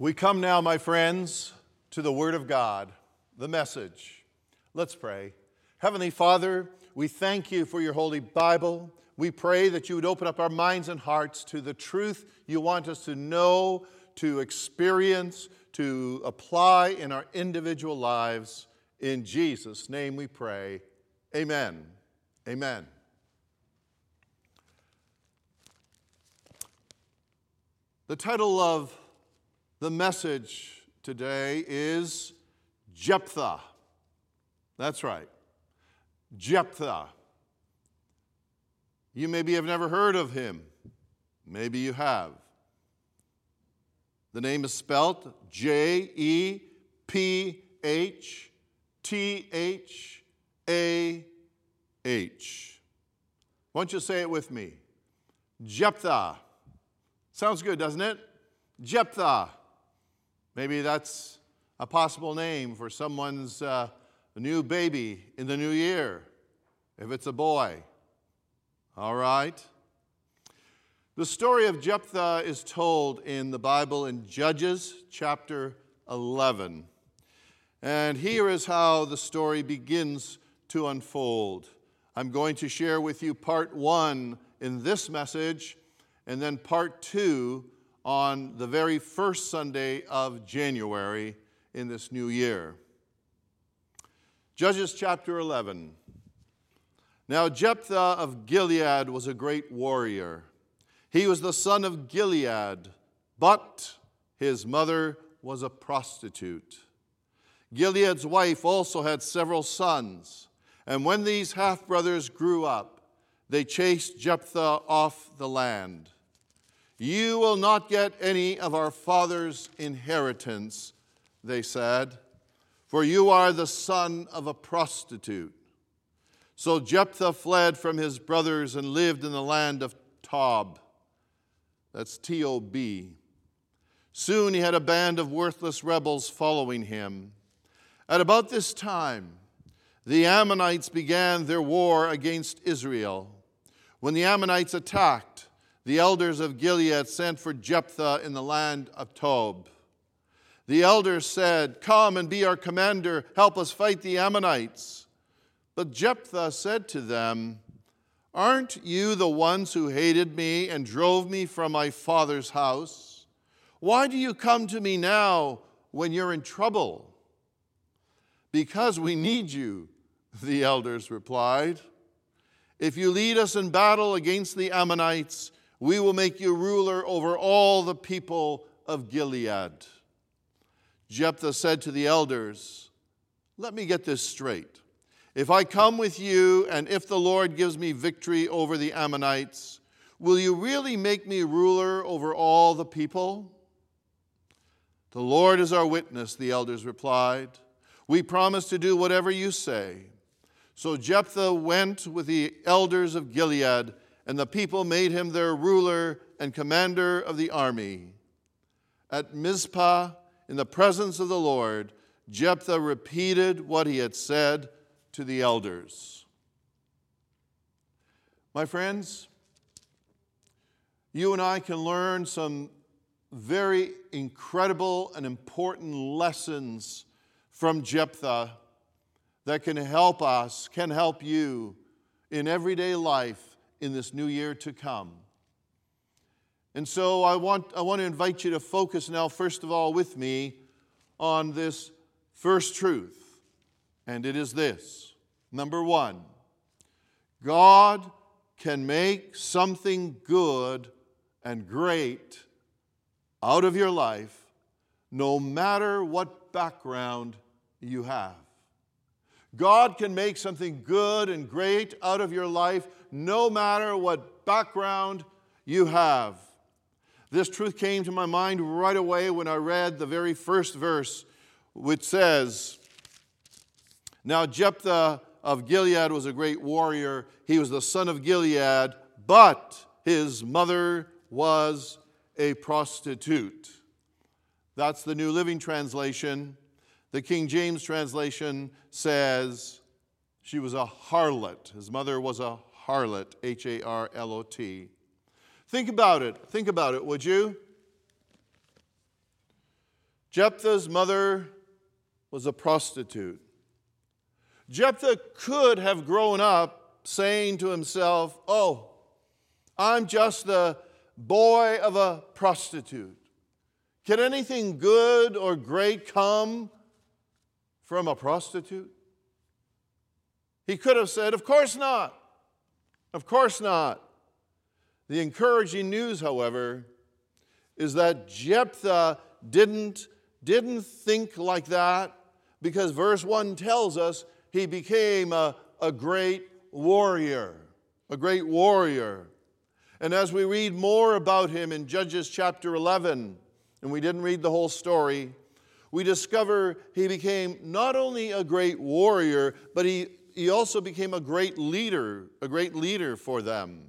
We come now, my friends, to the Word of God, the message. Let's pray. Heavenly Father, we thank you for your Holy Bible. We pray that you would open up our minds and hearts to the truth you want us to know, to experience, to apply in our individual lives. In Jesus' name we pray. Amen. Amen. The title of the message today is Jephthah. That's right, Jephthah. You maybe have never heard of him. Maybe you have. The name is spelt J E P H T H A H. Why don't you say it with me? Jephthah. Sounds good, doesn't it? Jephthah. Maybe that's a possible name for someone's uh, new baby in the new year, if it's a boy. All right? The story of Jephthah is told in the Bible in Judges chapter 11. And here is how the story begins to unfold. I'm going to share with you part one in this message, and then part two on the very first Sunday of January in this new year. Judges chapter 11. Now, Jephthah of Gilead was a great warrior. He was the son of Gilead, but his mother was a prostitute. Gilead's wife also had several sons, and when these half brothers grew up, they chased Jephthah off the land. You will not get any of our father's inheritance, they said, for you are the son of a prostitute. So Jephthah fled from his brothers and lived in the land of Tob. That's T O B. Soon he had a band of worthless rebels following him. At about this time, the Ammonites began their war against Israel. When the Ammonites attacked, the elders of Gilead sent for Jephthah in the land of Tob. The elders said, Come and be our commander, help us fight the Ammonites. But Jephthah said to them, Aren't you the ones who hated me and drove me from my father's house? Why do you come to me now when you're in trouble? Because we need you, the elders replied. If you lead us in battle against the Ammonites, we will make you ruler over all the people of Gilead. Jephthah said to the elders, Let me get this straight. If I come with you, and if the Lord gives me victory over the Ammonites, will you really make me ruler over all the people? The Lord is our witness, the elders replied. We promise to do whatever you say. So Jephthah went with the elders of Gilead and the people made him their ruler and commander of the army. At Mizpah, in the presence of the Lord, Jephthah repeated what he had said to the elders. My friends, you and I can learn some very incredible and important lessons from Jephthah that can help us, can help you in everyday life in this new year to come. And so I want, I want to invite you to focus now, first of all, with me on this first truth. And it is this number one, God can make something good and great out of your life no matter what background you have. God can make something good and great out of your life no matter what background you have. This truth came to my mind right away when I read the very first verse, which says, Now Jephthah of Gilead was a great warrior. He was the son of Gilead, but his mother was a prostitute. That's the New Living Translation. The King James translation says she was a harlot. His mother was a harlot, H A R L O T. Think about it. Think about it, would you? Jephthah's mother was a prostitute. Jephthah could have grown up saying to himself, Oh, I'm just the boy of a prostitute. Can anything good or great come from a prostitute? He could have said, Of course not. Of course not. The encouraging news, however, is that Jephthah didn't, didn't think like that because verse 1 tells us he became a, a great warrior. A great warrior. And as we read more about him in Judges chapter 11, and we didn't read the whole story, we discover he became not only a great warrior, but he, he also became a great leader, a great leader for them.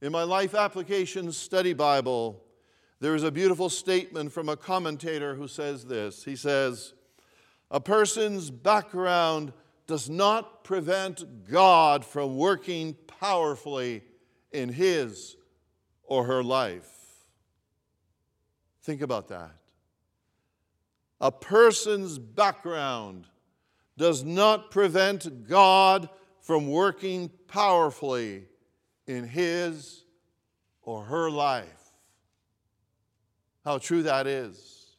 In my Life Application Study Bible, there is a beautiful statement from a commentator who says this. He says, A person's background does not prevent God from working powerfully in his or her life. Think about that. A person's background does not prevent God from working powerfully in his or her life. How true that is.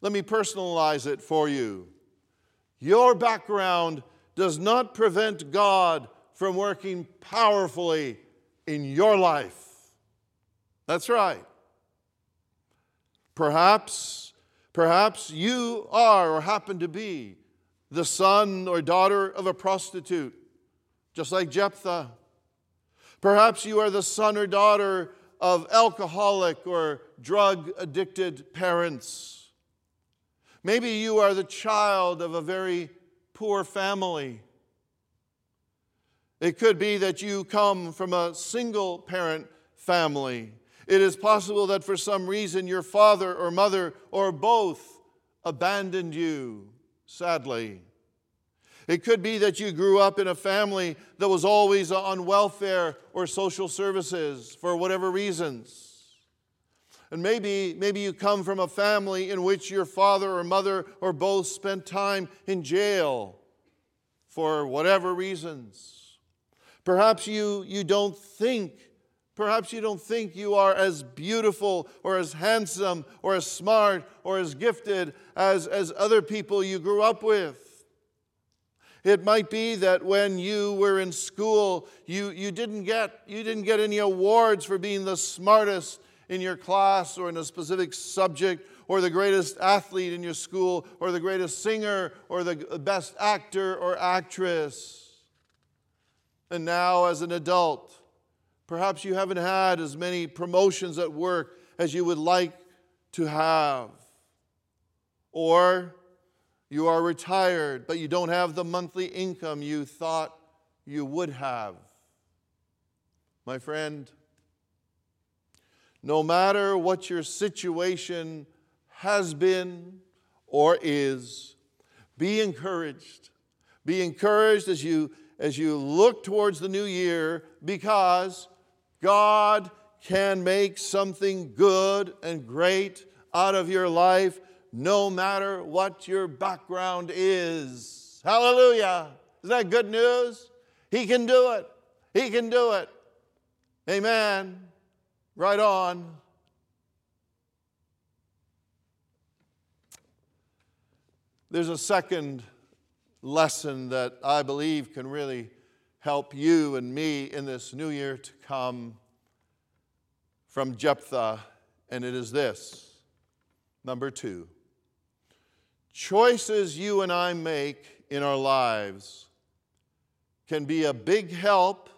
Let me personalize it for you. Your background does not prevent God from working powerfully in your life. That's right. Perhaps, perhaps you are or happen to be the son or daughter of a prostitute, just like Jephthah. Perhaps you are the son or daughter of alcoholic or drug addicted parents. Maybe you are the child of a very poor family. It could be that you come from a single parent family. It is possible that for some reason your father or mother or both abandoned you, sadly. It could be that you grew up in a family that was always on welfare or social services for whatever reasons. And maybe, maybe you come from a family in which your father or mother or both spent time in jail for whatever reasons. Perhaps you, you don't think, perhaps you don't think you are as beautiful or as handsome or as smart or as gifted as, as other people you grew up with. It might be that when you were in school, you, you, didn't get, you didn't get any awards for being the smartest in your class or in a specific subject or the greatest athlete in your school or the greatest singer or the best actor or actress. And now, as an adult, perhaps you haven't had as many promotions at work as you would like to have. Or you are retired, but you don't have the monthly income you thought you would have. My friend, no matter what your situation has been or is, be encouraged. Be encouraged as you as you look towards the new year because God can make something good and great out of your life no matter what your background is. Hallelujah. Is that good news? He can do it. He can do it. Amen. Right on. There's a second lesson that I believe can really help you and me in this new year to come from Jephthah, and it is this. Number two, choices you and I make in our lives can be a big help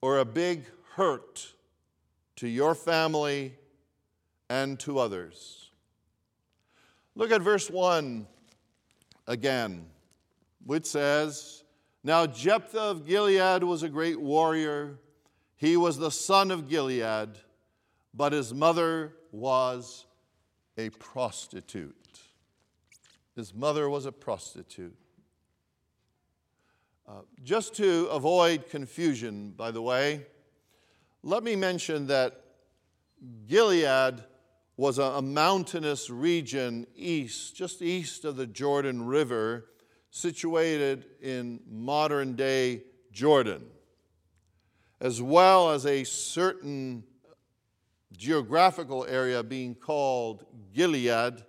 or a big hurt to your family and to others. Look at verse 1 again which says, Now Jephthah of Gilead was a great warrior. He was the son of Gilead, but his mother was a prostitute. His mother was a prostitute. Uh, just to avoid confusion, by the way, let me mention that Gilead was a, a mountainous region east, just east of the Jordan River, situated in modern day Jordan, as well as a certain geographical area being called Gilead.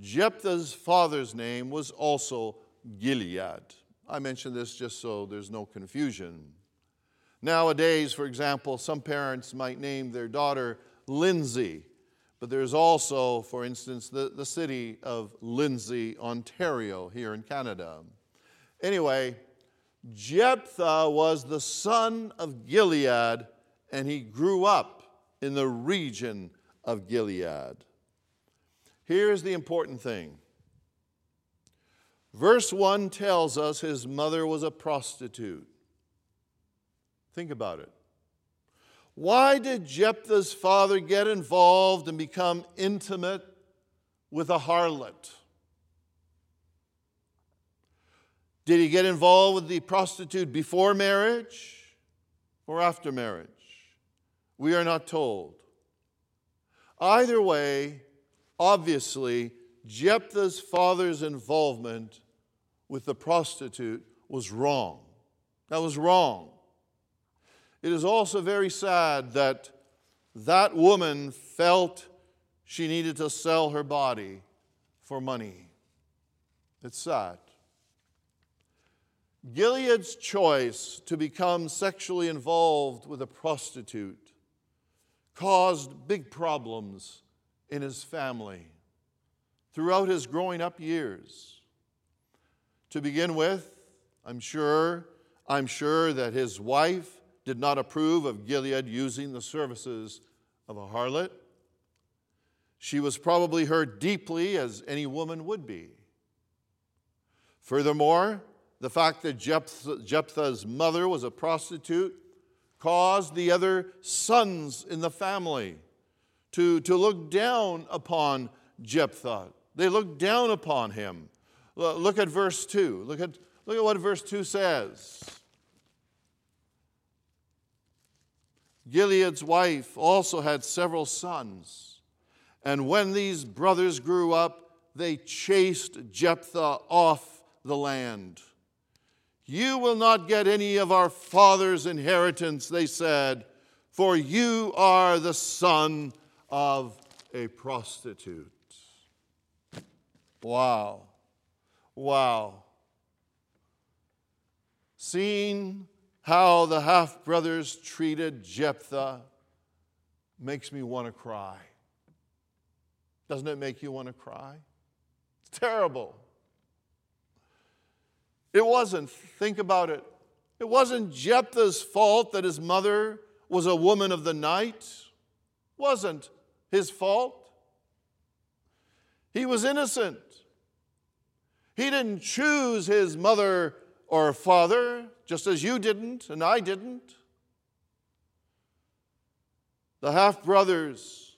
Jephthah's father's name was also Gilead. I mention this just so there's no confusion. Nowadays, for example, some parents might name their daughter Lindsay, but there's also, for instance, the, the city of Lindsay, Ontario, here in Canada. Anyway, Jephthah was the son of Gilead, and he grew up in the region of Gilead. Here's the important thing verse 1 tells us his mother was a prostitute. Think about it. Why did Jephthah's father get involved and become intimate with a harlot? Did he get involved with the prostitute before marriage or after marriage? We are not told. Either way, obviously, Jephthah's father's involvement with the prostitute was wrong. That was wrong. It is also very sad that that woman felt she needed to sell her body for money. It's sad. Gilead's choice to become sexually involved with a prostitute caused big problems in his family throughout his growing up years. To begin with, I'm sure, I'm sure that his wife did not approve of Gilead using the services of a harlot. She was probably hurt deeply, as any woman would be. Furthermore, the fact that Jephthah's mother was a prostitute caused the other sons in the family to, to look down upon Jephthah. They looked down upon him. Look at verse 2. Look at, look at what verse 2 says. Gilead's wife also had several sons. And when these brothers grew up, they chased Jephthah off the land. You will not get any of our father's inheritance, they said, for you are the son of a prostitute. Wow. Wow. Seeing how the half brothers treated Jephthah makes me want to cry. Doesn't it make you want to cry? It's terrible. It wasn't, think about it. It wasn't Jephthah's fault that his mother was a woman of the night. Wasn't his fault. He was innocent. He didn't choose his mother or father, just as you didn't and I didn't. The half brothers,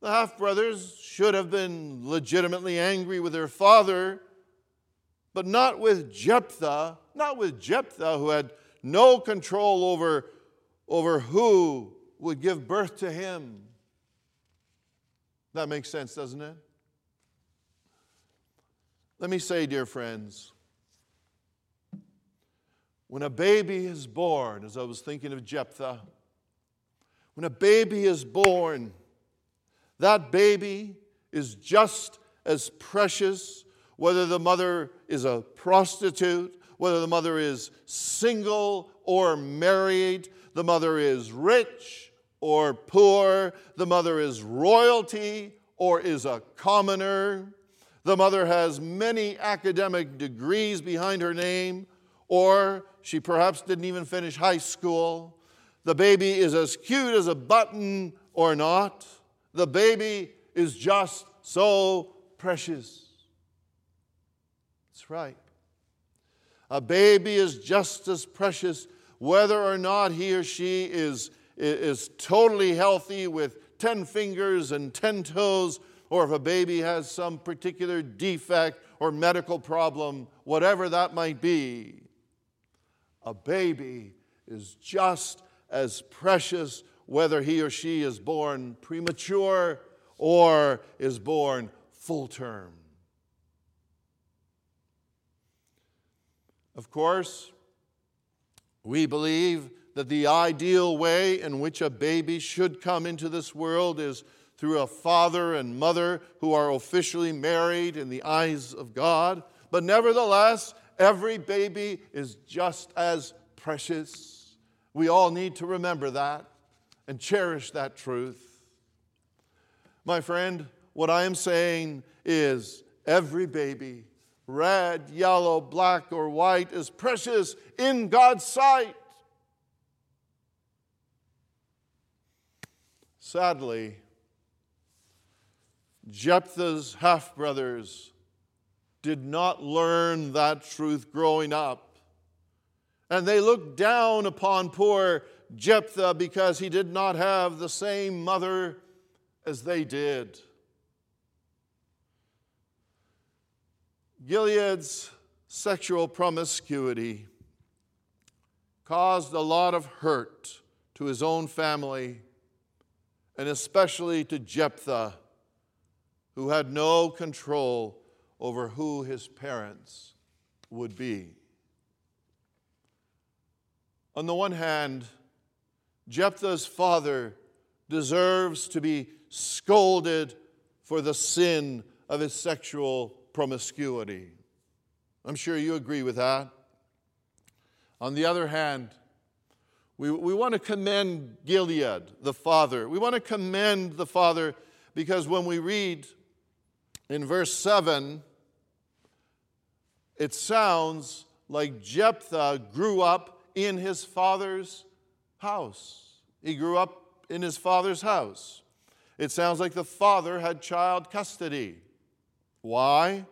the half brothers should have been legitimately angry with their father but not with Jephthah, not with Jephthah, who had no control over, over who would give birth to him. That makes sense, doesn't it? Let me say, dear friends, when a baby is born, as I was thinking of Jephthah, when a baby is born, that baby is just as precious whether the mother is a prostitute, whether the mother is single or married, the mother is rich or poor, the mother is royalty or is a commoner, the mother has many academic degrees behind her name, or she perhaps didn't even finish high school. The baby is as cute as a button or not. The baby is just so precious That's right. A baby is just as precious whether or not he or she is, is totally healthy with 10 fingers and 10 toes, or if a baby has some particular defect or medical problem, whatever that might be. A baby is just as precious whether he or she is born premature or is born full term. Of course, we believe that the ideal way in which a baby should come into this world is through a father and mother who are officially married in the eyes of God. But nevertheless, every baby is just as precious. We all need to remember that and cherish that truth. My friend, what I am saying is every baby, red, yellow, black, or white, is precious in God's sight. Sadly, Jephthah's half brothers did not learn that truth growing up. And they looked down upon poor Jephthah because he did not have the same mother as they did. Gilead's sexual promiscuity caused a lot of hurt to his own family and especially to Jephthah, who had no control over who his parents would be. On the one hand, Jephthah's father deserves to be scolded for the sin of his sexual promiscuity. I'm sure you agree with that. On the other hand, we, we want to commend Gilead, the father. We want to commend the father because when we read in verse 7, it sounds like Jephthah grew up in his father's house. He grew up in his father's house. It sounds like the father had child custody. Why?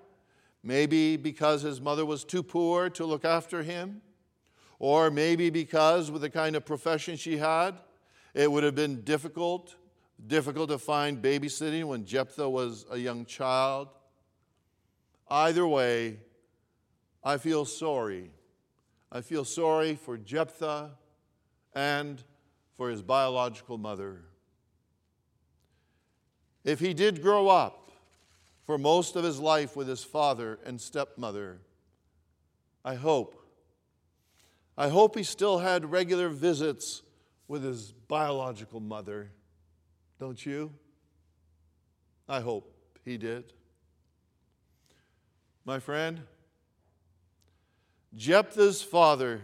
Maybe because his mother was too poor to look after him. Or maybe because, with the kind of profession she had, it would have been difficult, difficult to find babysitting when Jephthah was a young child. Either way, I feel sorry. I feel sorry for Jephthah and for his biological mother. If he did grow up for most of his life with his father and stepmother, I hope I hope he still had regular visits with his biological mother. Don't you? I hope he did. My friend, Jephthah's father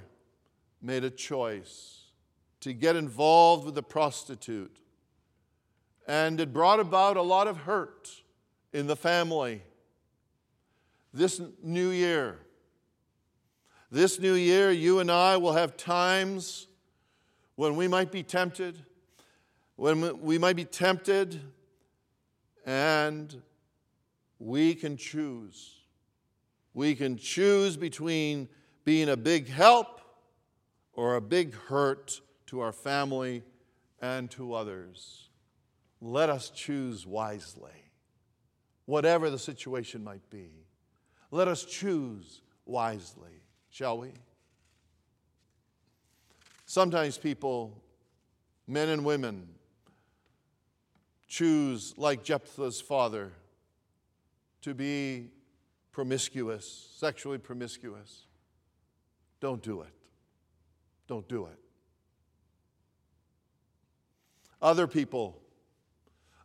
made a choice to get involved with a prostitute, and it brought about a lot of hurt in the family. This new year, this new year, you and I will have times when we might be tempted, when we might be tempted, and we can choose. We can choose between being a big help or a big hurt to our family and to others. Let us choose wisely, whatever the situation might be. Let us choose wisely shall we? Sometimes people, men and women, choose, like Jephthah's father, to be promiscuous, sexually promiscuous. Don't do it. Don't do it. Other people,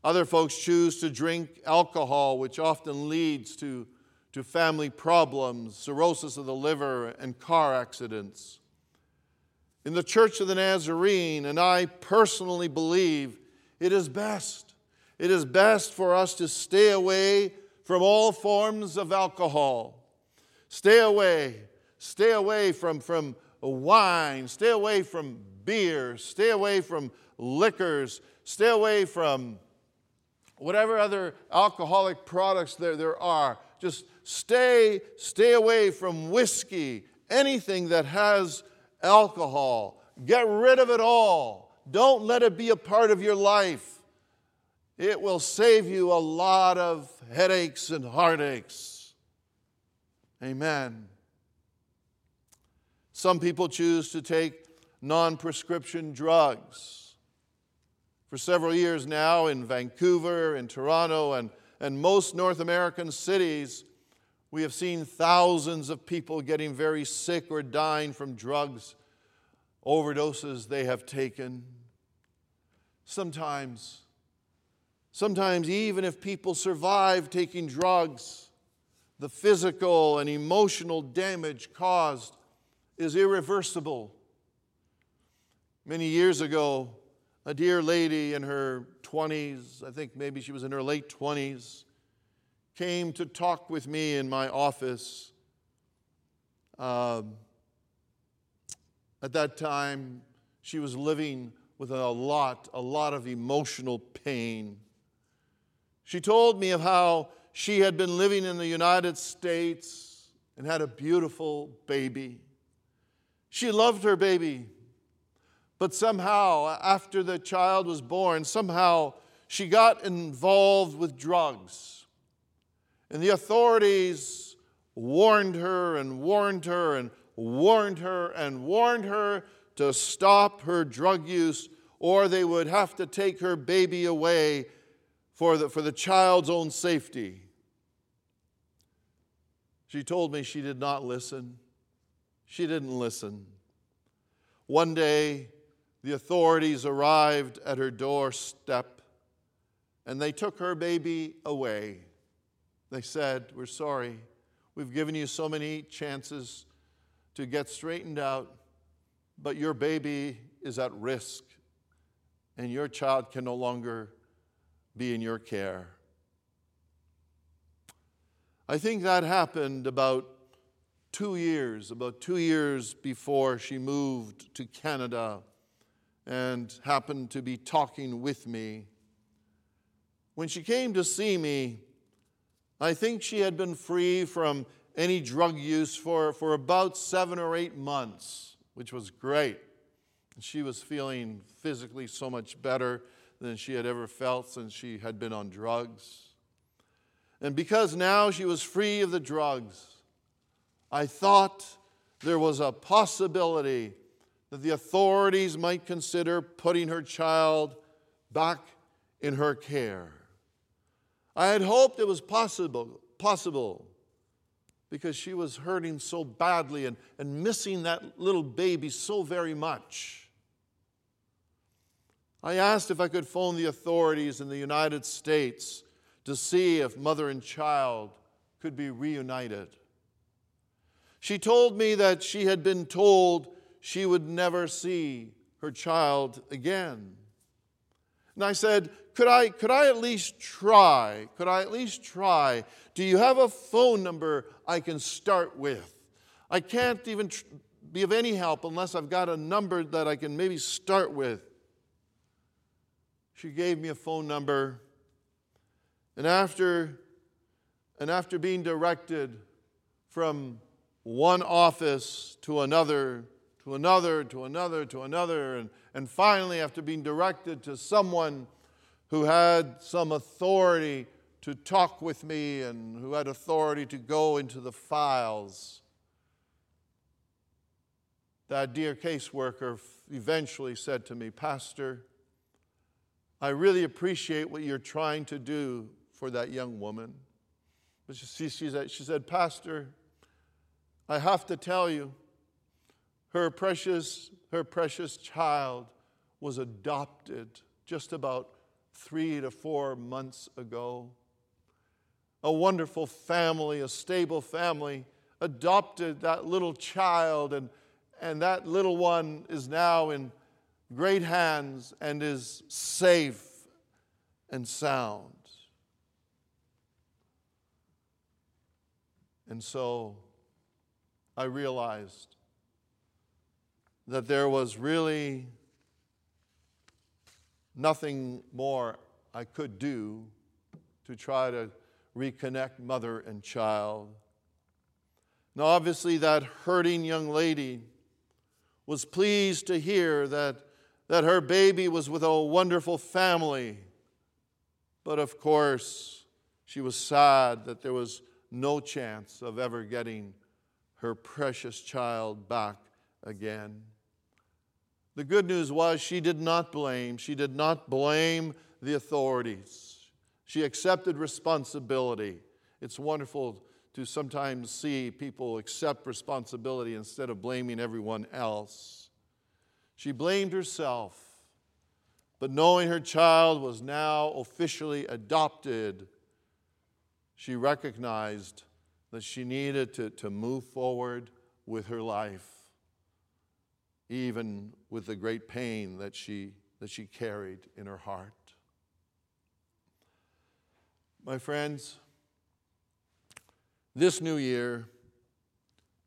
other folks choose to drink alcohol, which often leads to to family problems, cirrhosis of the liver, and car accidents. In the Church of the Nazarene, and I personally believe it is best, it is best for us to stay away from all forms of alcohol. Stay away, stay away from, from wine, stay away from beer, stay away from liquors, stay away from whatever other alcoholic products there, there are. Just Stay, stay away from whiskey, anything that has alcohol. Get rid of it all. Don't let it be a part of your life. It will save you a lot of headaches and heartaches. Amen. Some people choose to take non prescription drugs. For several years now in Vancouver, in Toronto, and, and most North American cities, we have seen thousands of people getting very sick or dying from drugs, overdoses they have taken. Sometimes, sometimes even if people survive taking drugs, the physical and emotional damage caused is irreversible. Many years ago, a dear lady in her 20s, I think maybe she was in her late 20s, came to talk with me in my office. Um, at that time, she was living with a lot, a lot of emotional pain. She told me of how she had been living in the United States and had a beautiful baby. She loved her baby. But somehow, after the child was born, somehow she got involved with drugs. And the authorities warned her and warned her and warned her and warned her to stop her drug use, or they would have to take her baby away for the, for the child's own safety. She told me she did not listen. She didn't listen. One day, the authorities arrived at her doorstep and they took her baby away. They said, We're sorry. We've given you so many chances to get straightened out, but your baby is at risk and your child can no longer be in your care. I think that happened about two years, about two years before she moved to Canada and happened to be talking with me. When she came to see me, I think she had been free from any drug use for, for about seven or eight months, which was great. She was feeling physically so much better than she had ever felt since she had been on drugs. And because now she was free of the drugs, I thought there was a possibility that the authorities might consider putting her child back in her care. I had hoped it was possible, possible because she was hurting so badly and, and missing that little baby so very much. I asked if I could phone the authorities in the United States to see if mother and child could be reunited. She told me that she had been told she would never see her child again. And I said, could I, could I at least try? Could I at least try? Do you have a phone number I can start with? I can't even tr- be of any help unless I've got a number that I can maybe start with. She gave me a phone number. And after, and after being directed from one office to another, to another, to another, to another, and, and finally, after being directed to someone who had some authority to talk with me and who had authority to go into the files, that dear caseworker eventually said to me, Pastor, I really appreciate what you're trying to do for that young woman. But she, she, said, she said, Pastor, I have to tell you, her precious, her precious child was adopted just about three to four months ago. A wonderful family, a stable family, adopted that little child, and, and that little one is now in great hands and is safe and sound. And so I realized that there was really nothing more I could do to try to reconnect mother and child. Now, obviously, that hurting young lady was pleased to hear that, that her baby was with a wonderful family. But of course, she was sad that there was no chance of ever getting her precious child back again. The good news was she did not blame. She did not blame the authorities. She accepted responsibility. It's wonderful to sometimes see people accept responsibility instead of blaming everyone else. She blamed herself, but knowing her child was now officially adopted, she recognized that she needed to, to move forward with her life, even with the great pain that she, that she carried in her heart. My friends, this new year,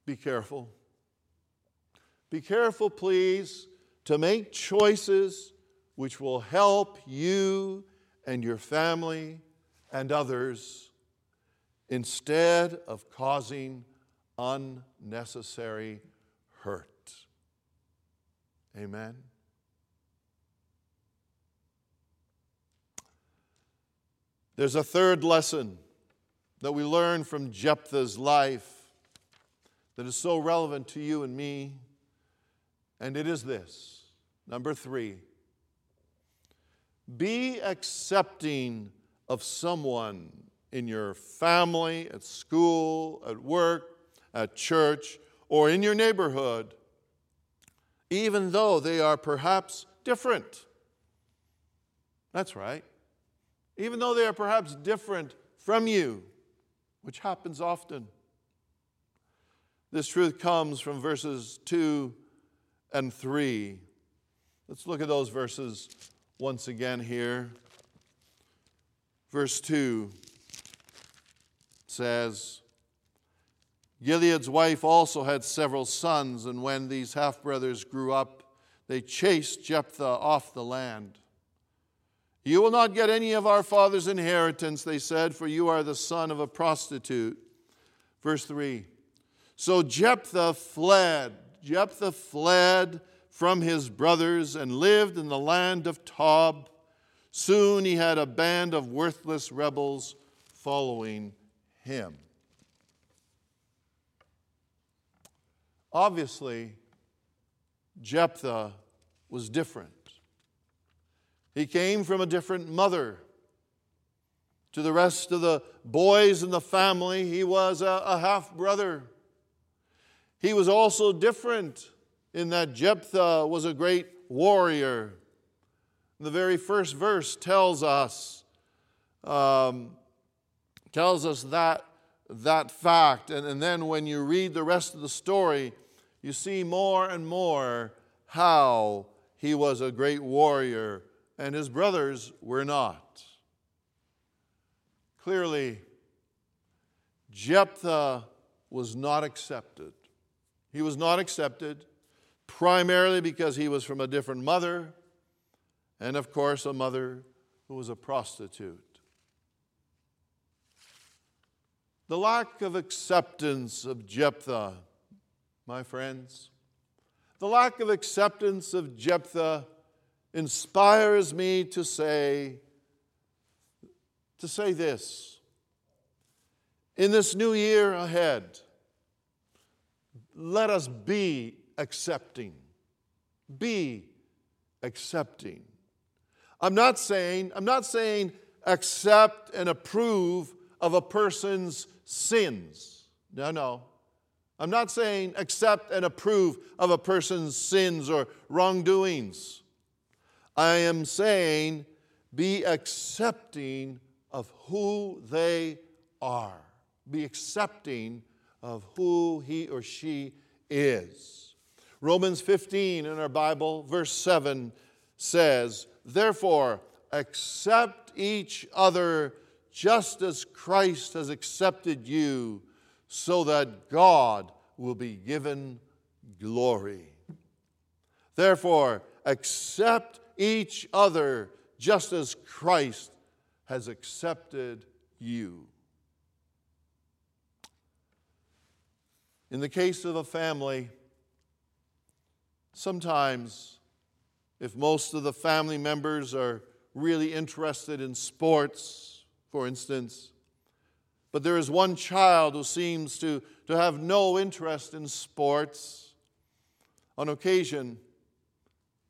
be careful. Be careful, please, to make choices which will help you and your family and others instead of causing unnecessary hurt. Amen. There's a third lesson that we learn from Jephthah's life that is so relevant to you and me, and it is this. Number three, be accepting of someone in your family, at school, at work, at church, or in your neighborhood, even though they are perhaps different. That's right. Even though they are perhaps different from you, which happens often. This truth comes from verses 2 and 3. Let's look at those verses once again here. Verse 2 says, Gilead's wife also had several sons, and when these half brothers grew up, they chased Jephthah off the land. You will not get any of our father's inheritance, they said, for you are the son of a prostitute. Verse 3 So Jephthah fled. Jephthah fled from his brothers and lived in the land of Tob. Soon he had a band of worthless rebels following him. Obviously, Jephthah was different. He came from a different mother. To the rest of the boys in the family, he was a, a half brother. He was also different in that Jephthah was a great warrior. The very first verse tells us um, tells us that, that fact. And, and then when you read the rest of the story, you see more and more how he was a great warrior and his brothers were not. Clearly, Jephthah was not accepted. He was not accepted primarily because he was from a different mother, and of course, a mother who was a prostitute. The lack of acceptance of Jephthah, my friends, the lack of acceptance of Jephthah inspires me to say, to say this. In this new year ahead, let us be accepting. Be accepting. I'm not saying, I'm not saying accept and approve of a person's sins. No, no. I'm not saying accept and approve of a person's sins or wrongdoings. I am saying be accepting of who they are. Be accepting of who he or she is. Romans 15 in our Bible, verse 7 says, Therefore, accept each other just as Christ has accepted you, so that God will be given glory. Therefore, accept each other just as Christ has accepted you. In the case of a family, sometimes if most of the family members are really interested in sports, for instance, but there is one child who seems to, to have no interest in sports, on occasion,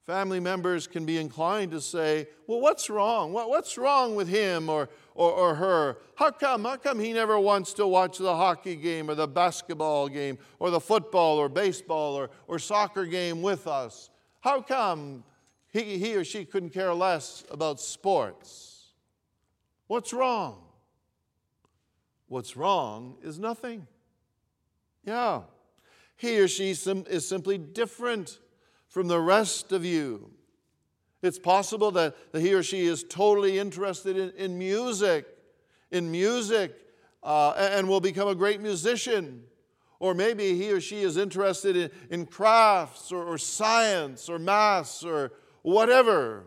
Family members can be inclined to say, Well, what's wrong? What, what's wrong with him or, or, or her? How come? How come he never wants to watch the hockey game or the basketball game or the football or baseball or, or soccer game with us? How come he, he or she couldn't care less about sports? What's wrong? What's wrong is nothing. Yeah. He or she is simply different from the rest of you. It's possible that he or she is totally interested in, in music, in music, uh, and will become a great musician. Or maybe he or she is interested in, in crafts or, or science or maths or whatever.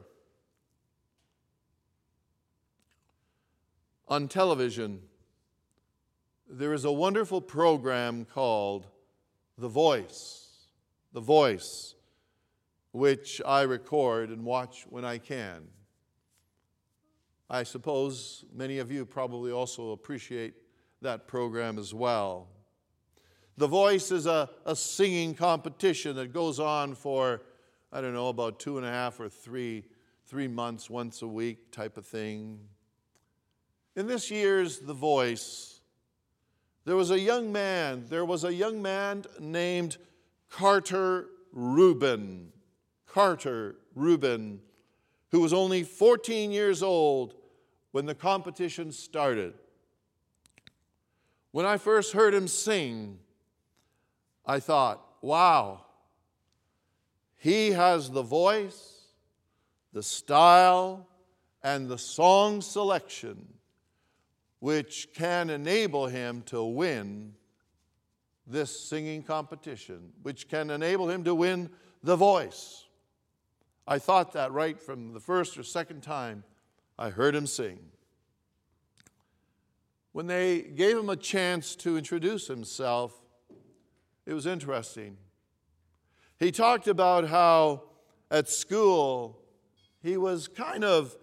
On television, there is a wonderful program called The Voice. The Voice which I record and watch when I can. I suppose many of you probably also appreciate that program as well. The Voice is a, a singing competition that goes on for, I don't know, about two and a half or three, three months, once a week type of thing. In this year's The Voice, there was a young man, there was a young man named Carter Rubin. Carter Rubin, who was only 14 years old when the competition started. When I first heard him sing, I thought, wow, he has the voice, the style, and the song selection which can enable him to win this singing competition, which can enable him to win the voice. I thought that right from the first or second time I heard him sing. When they gave him a chance to introduce himself, it was interesting. He talked about how at school he was kind of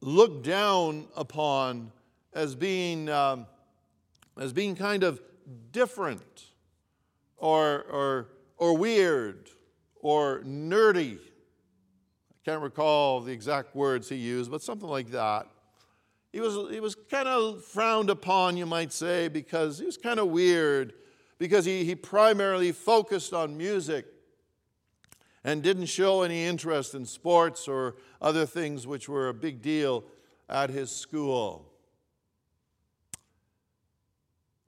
looked down upon as being, um, as being kind of different or, or, or weird or nerdy. I can't recall the exact words he used, but something like that. He was, he was kind of frowned upon, you might say, because he was kind of weird, because he, he primarily focused on music and didn't show any interest in sports or other things which were a big deal at his school.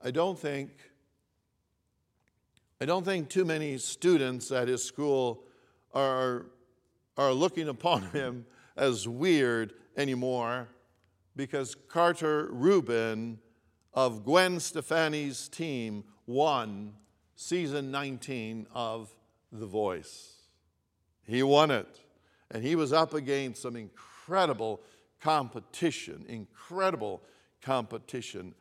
I don't think I don't think too many students at his school are are looking upon him as weird anymore because Carter Rubin of Gwen Stefani's team won season 19 of The Voice. He won it. And he was up against some incredible competition, incredible competition.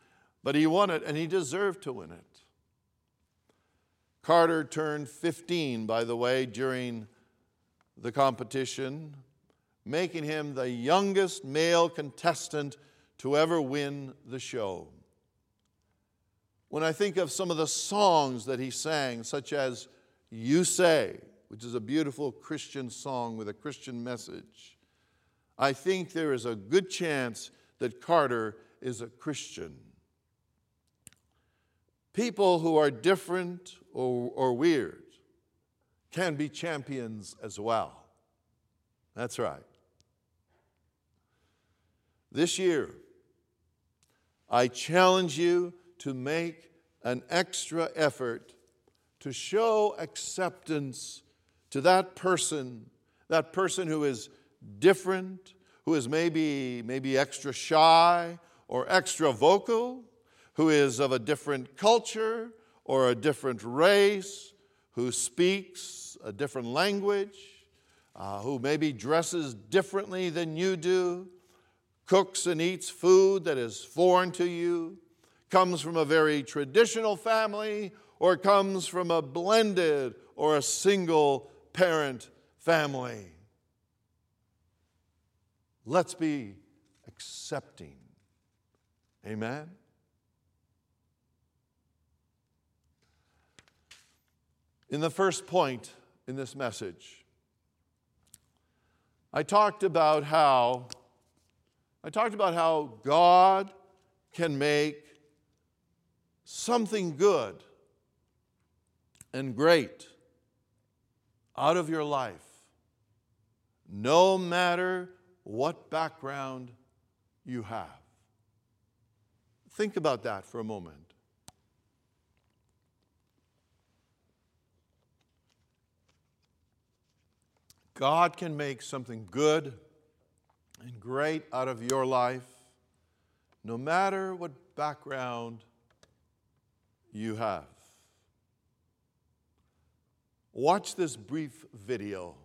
But he won it and he deserved to win it. Carter turned 15, by the way, during the competition, making him the youngest male contestant to ever win the show. When I think of some of the songs that he sang, such as You Say, which is a beautiful Christian song with a Christian message, I think there is a good chance that Carter is a Christian. People who are different or, or weird can be champions as well. That's right. This year, I challenge you to make an extra effort to show acceptance to that person, that person who is different, who is maybe, maybe extra shy or extra vocal, who is of a different culture or a different race, who speaks a different language, uh, who maybe dresses differently than you do, cooks and eats food that is foreign to you, comes from a very traditional family, or comes from a blended or a single parent family. Let's be accepting. Amen. In the first point, in this message. I talked about how I talked about how God can make something good and great out of your life, no matter what background you have. Think about that for a moment. God can make something good and great out of your life, no matter what background you have. Watch this brief video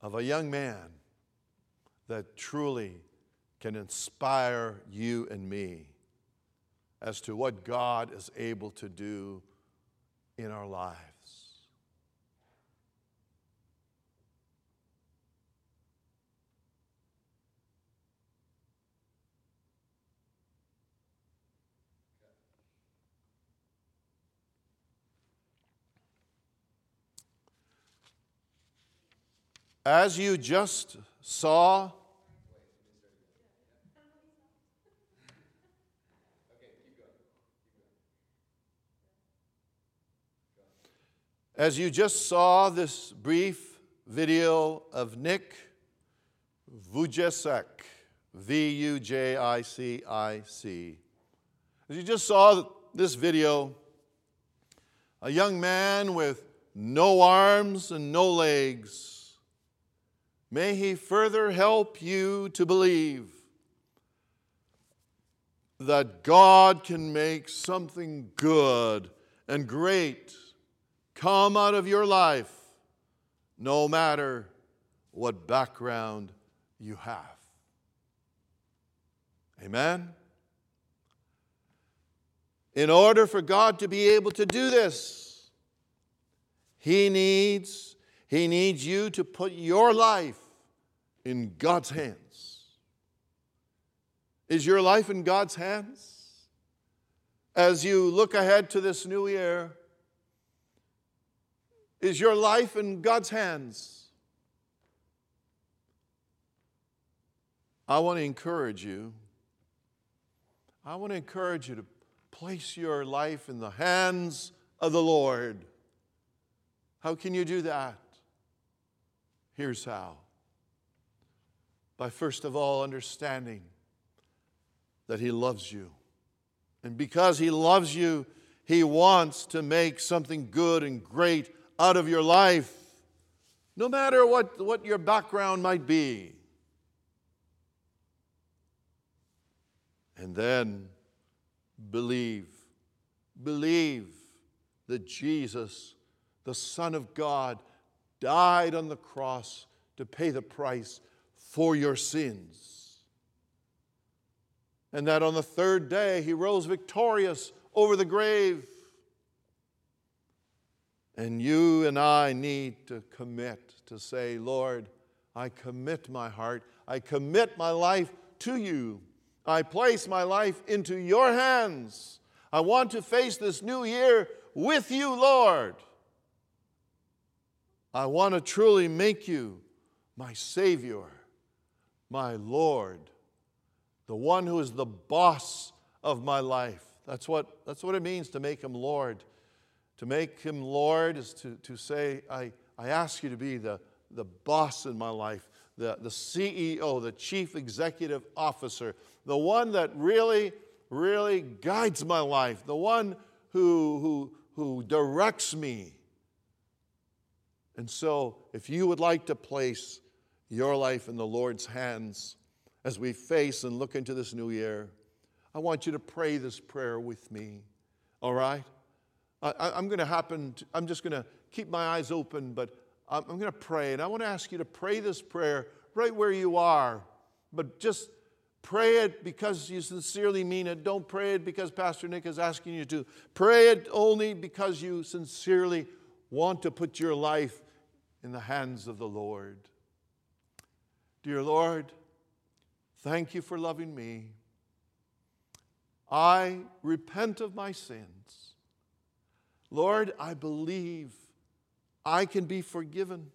of a young man that truly can inspire you and me as to what God is able to do in our lives. As you just saw, as you just saw this brief video of Nick Vujicic, V U J I C I C. As you just saw this video, a young man with no arms and no legs May He further help you to believe that God can make something good and great come out of your life, no matter what background you have. Amen? In order for God to be able to do this, He needs, He needs you to put your life in God's hands. Is your life in God's hands? As you look ahead to this new year, is your life in God's hands? I want to encourage you. I want to encourage you to place your life in the hands of the Lord. How can you do that? Here's how by first of all understanding that He loves you. And because He loves you, He wants to make something good and great out of your life, no matter what, what your background might be. And then believe, believe that Jesus, the Son of God, died on the cross to pay the price for your sins. And that on the third day he rose victorious over the grave. And you and I need to commit to say, Lord, I commit my heart, I commit my life to you. I place my life into your hands. I want to face this new year with you, Lord. I want to truly make you my Savior my Lord, the one who is the boss of my life. That's what, that's what it means to make him Lord. To make him Lord is to, to say, I, I ask you to be the, the boss in my life, the, the CEO, the chief executive officer, the one that really, really guides my life, the one who, who, who directs me. And so, if you would like to place your life in the Lord's hands as we face and look into this new year. I want you to pray this prayer with me, all right? I, am going to happen, to, I'm just going to keep my eyes open, but I'm, I'm going to pray. And I want to ask you to pray this prayer right where you are, but just pray it because you sincerely mean it. Don't pray it because Pastor Nick is asking you to. Pray it only because you sincerely want to put your life in the hands of the Lord. Dear Lord, thank you for loving me. I repent of my sins. Lord, I believe I can be forgiven.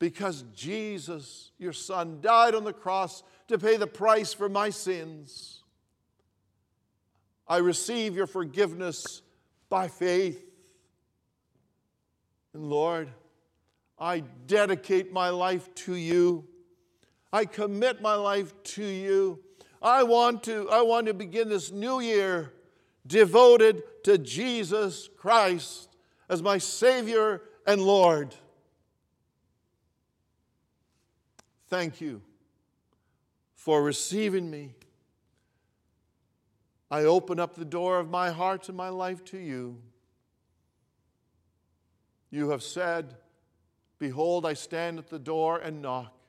because Jesus, your Son, died on the cross to pay the price for my sins. I receive your forgiveness by faith. And Lord, I dedicate my life to you. I commit my life to you. I want to, I want to begin this new year devoted to Jesus Christ as my Savior and Lord. Thank you for receiving me. I open up the door of my heart and my life to you. You have said, Behold, I stand at the door and knock.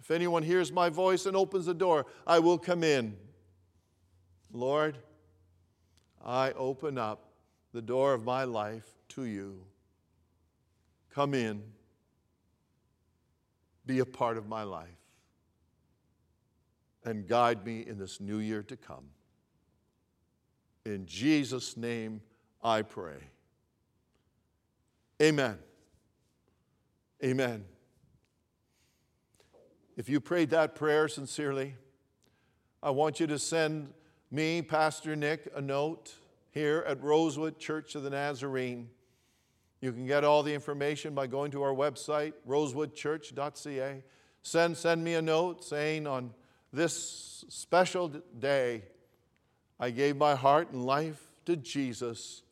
If anyone hears my voice and opens the door, I will come in. Lord, I open up the door of my life to you. Come in. Be a part of my life. And guide me in this new year to come. In Jesus' name I pray. Amen. Amen. If you prayed that prayer sincerely, I want you to send me, Pastor Nick, a note here at Rosewood Church of the Nazarene. You can get all the information by going to our website, rosewoodchurch.ca. Send, send me a note saying, On this special day, I gave my heart and life to Jesus.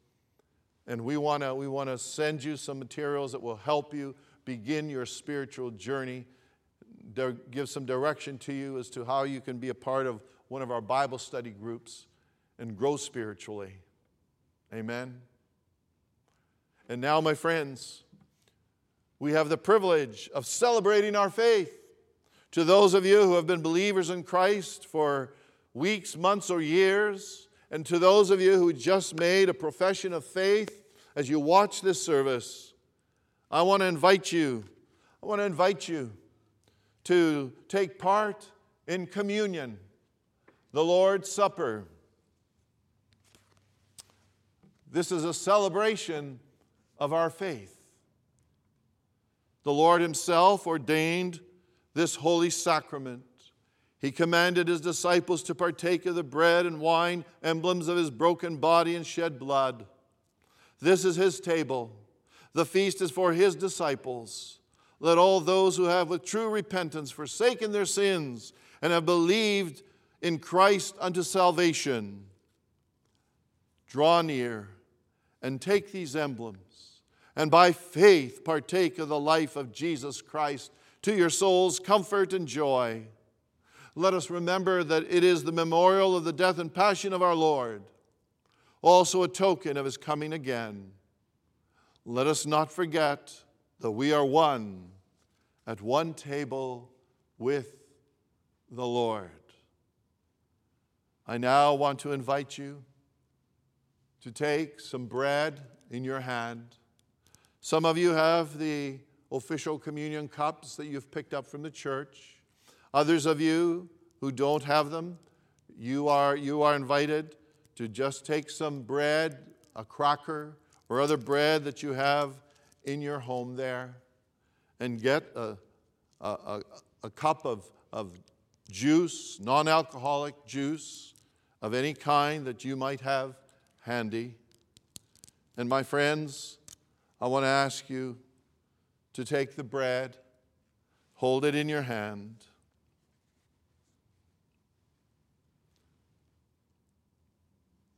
And we want to we wanna send you some materials that will help you begin your spiritual journey, give some direction to you as to how you can be a part of one of our Bible study groups and grow spiritually. Amen. And now, my friends, we have the privilege of celebrating our faith. To those of you who have been believers in Christ for weeks, months, or years, and to those of you who just made a profession of faith as you watch this service, I want to invite you, I want to invite you to take part in communion, the Lord's Supper. This is a celebration of our faith. The Lord Himself ordained this holy sacrament. He commanded His disciples to partake of the bread and wine, emblems of His broken body and shed blood. This is His table. The feast is for His disciples. Let all those who have with true repentance forsaken their sins and have believed in Christ unto salvation draw near and take these emblems, and by faith partake of the life of Jesus Christ to your soul's comfort and joy. Let us remember that it is the memorial of the death and passion of our Lord, also a token of his coming again. Let us not forget that we are one at one table with the Lord. I now want to invite you to take some bread in your hand. Some of you have the official communion cups that you've picked up from the church. Others of you who don't have them, you are, you are invited to just take some bread, a cracker, or other bread that you have in your home there, and get a, a, a, a cup of, of juice, non alcoholic juice of any kind that you might have handy. And my friends, I want to ask you to take the bread, hold it in your hand.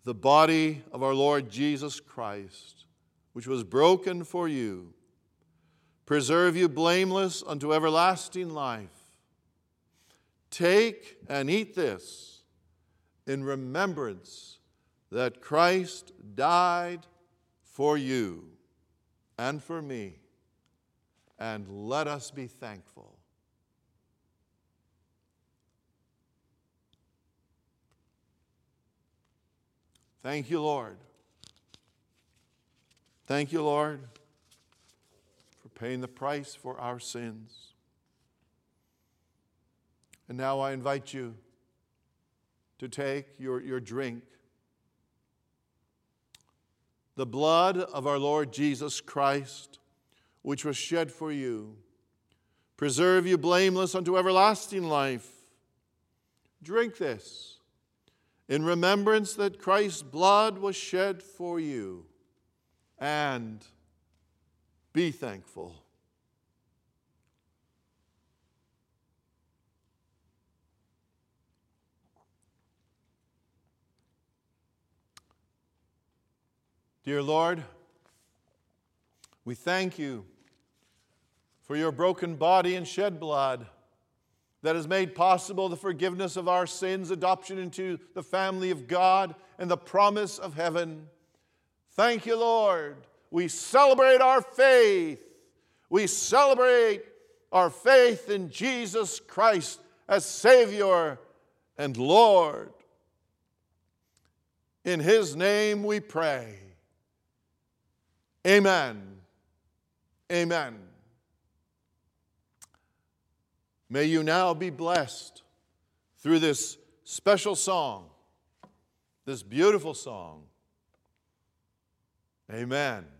The body of our Lord Jesus Christ, which was broken for you, preserve you blameless unto everlasting life. Take and eat this in remembrance that Christ died for you and for me, and let us be thankful. Thank you, Lord. Thank you, Lord, for paying the price for our sins. And now I invite you to take your, your drink the blood of our Lord Jesus Christ, which was shed for you, preserve you blameless unto everlasting life. Drink this in remembrance that Christ's blood was shed for you, and be thankful. Dear Lord, we thank you for your broken body and shed blood that has made possible the forgiveness of our sins, adoption into the family of God, and the promise of heaven. Thank you, Lord. We celebrate our faith. We celebrate our faith in Jesus Christ as Savior and Lord. In His name we pray. Amen. Amen. May you now be blessed through this special song, this beautiful song. Amen.